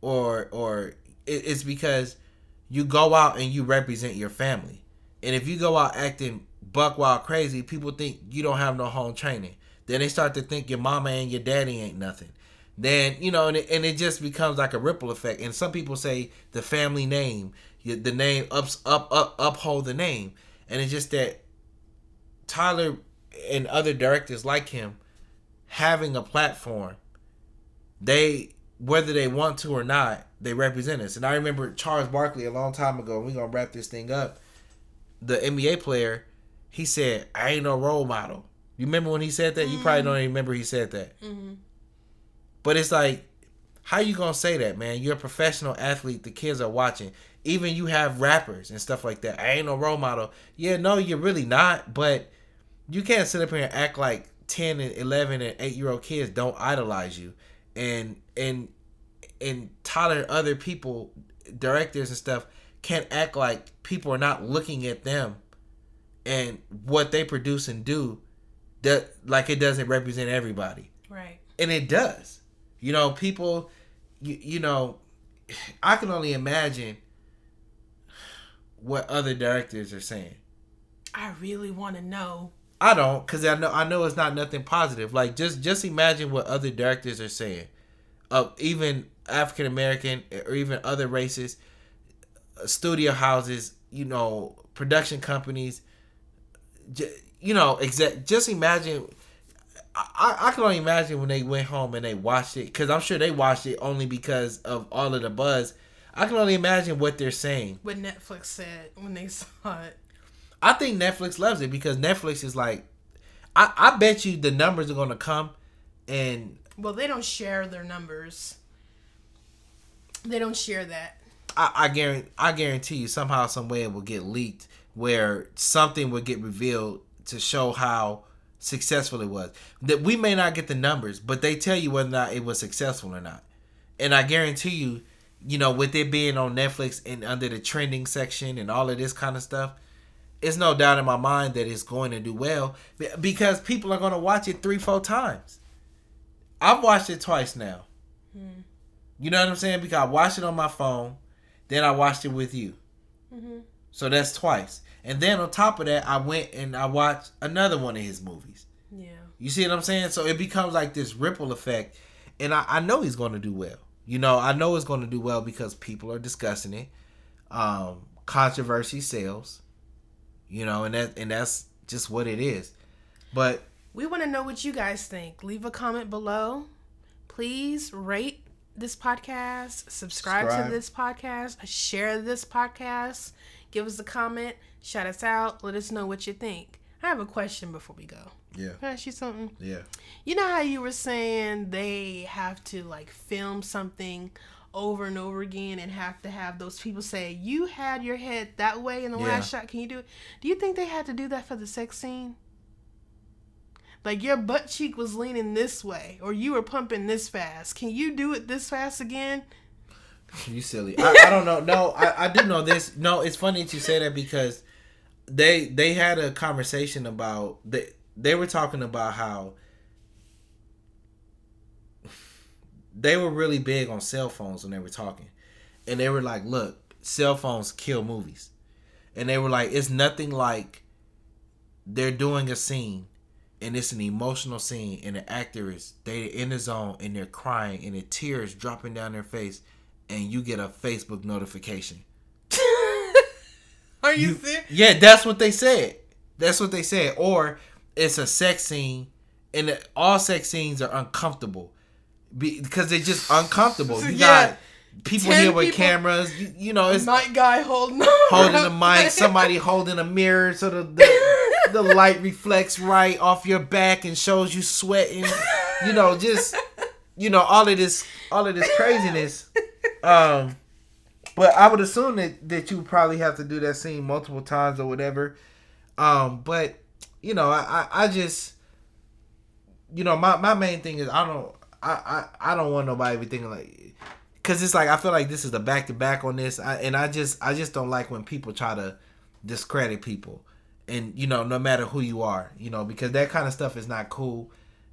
Speaker 2: or or it, it's because you go out and you represent your family. And if you go out acting buck wild crazy, people think you don't have no home training. Then they start to think your mama and your daddy ain't nothing. Then you know, and it, and it just becomes like a ripple effect. And some people say the family name, the name ups up up uphold the name, and it's just that Tyler and other directors like him having a platform, they whether they want to or not, they represent us. And I remember Charles Barkley a long time ago. We're gonna wrap this thing up. The NBA player, he said, "I ain't no role model." You remember when he said that? You probably don't even remember he said that.
Speaker 1: Mm-hmm.
Speaker 2: But it's like, how you gonna say that, man? You're a professional athlete. The kids are watching. Even you have rappers and stuff like that. I ain't no role model. Yeah, no, you're really not. But you can't sit up here and act like 10 and 11 and 8 year old kids don't idolize you. And and and Tyler other people, directors and stuff, can't act like people are not looking at them and what they produce and do that like it doesn't represent everybody
Speaker 1: Right.
Speaker 2: and it does. You know, people, you, you know, I can only imagine what other directors are saying.
Speaker 1: I really want to know.
Speaker 2: I don't, cause I know I know it's not nothing positive. Like just just imagine what other directors are saying, of even African American or even other races, studio houses, you know, production companies. You know, exact. Just imagine. I, I can only imagine when they went home and they watched it, because I'm sure they watched it only because of all of the buzz. I can only imagine what they're saying.
Speaker 1: What Netflix said when they <laughs> saw it.
Speaker 2: I think Netflix loves it because Netflix is like, I, I bet you the numbers are gonna come, and
Speaker 1: Well, they don't share their numbers. They don't share that.
Speaker 2: I, I guarantee I guarantee you somehow some way it will get leaked where something will get revealed to show how successful it was. That we may not get the numbers, but they tell you whether or not it was successful or not. And I guarantee you, you know, with it being on Netflix and under the trending section and all of this kind of stuff, it's no doubt in my mind that it's going to do well because people are going to watch it three, four times. I've watched it twice now. Hmm. You know what I'm saying? Because I watched it on my phone, then I watched it with you.
Speaker 1: Mhm.
Speaker 2: So that's twice. And then on top of that, I went and I watched another one of his movies.
Speaker 1: Yeah.
Speaker 2: You see what I'm saying? So it becomes like this ripple effect. And I, I know he's going to do well. You know, I know it's going to do well because people are discussing it. Um, controversy sells. You know, and that and that's just what it is. But
Speaker 1: We want to know what you guys think. Leave a comment below. Please rate this podcast, subscribe,
Speaker 2: Subscribe.
Speaker 1: to this podcast, share this podcast, give us a comment, shout us out, let us know what you think. I have a question before we go.
Speaker 2: yeah,
Speaker 1: Can I ask you something?
Speaker 2: yeah.
Speaker 1: You know how you were saying they have to like film something over and over again and have to have those people say, You had your head that way in the
Speaker 2: Yeah.
Speaker 1: last shot. Can you do it? Do you think they had to do that for the sex scene? Like your butt cheek was leaning this way or you were pumping this fast. Can you do it this fast again?
Speaker 2: You silly. I, I don't know. No, I, I do know this. No, it's funny that you say that because they they had a conversation about they they were talking about how they were really big on cell phones when they were talking. And they were like, look, cell phones kill movies. And they were like, it's nothing like they're doing a scene and it's an emotional scene and the actor is they in the zone and they're crying and the tears dropping down their face and you get a Facebook notification.
Speaker 1: Are you,
Speaker 2: You-
Speaker 1: serious?
Speaker 2: yeah, that's what they said. That's what they said. Or it's a sex scene and the- all sex scenes are uncomfortable because they're just uncomfortable. You <laughs>
Speaker 1: Yeah.
Speaker 2: got people
Speaker 1: 10
Speaker 2: here with
Speaker 1: people-
Speaker 2: cameras. You, you know, it's
Speaker 1: Night guy holding
Speaker 2: holding the mic, <laughs> somebody holding a mirror so the, the <laughs> the light reflects right off your back and shows you sweating. You know, just you know all of this all of this craziness. Um, but I would assume that that you probably have to do that scene multiple times or whatever. Um, but you know, I I, I just you know my my main thing is I don't I I, I don't want nobody to be thinking like because it's like I feel like this is the back to back on this, I, and I just I just don't like when people try to discredit people, and you know, no matter who you are, you know, because that kind of stuff is not cool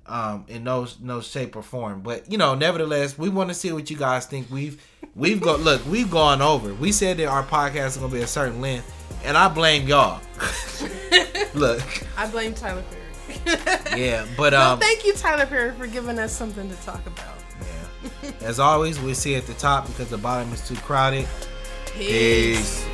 Speaker 2: um, in no no shape or form. But you know, nevertheless, we want to see what you guys think. We've we've got look, we've gone over. We said that our podcast is gonna be a certain length, and I blame y'all. <laughs> look,
Speaker 1: I blame Tyler Perry. <laughs>
Speaker 2: yeah, but um,
Speaker 1: thank you, Tyler Perry, for giving us something to talk about.
Speaker 2: yeah. As always, we see at the top because the bottom is too crowded. Peace.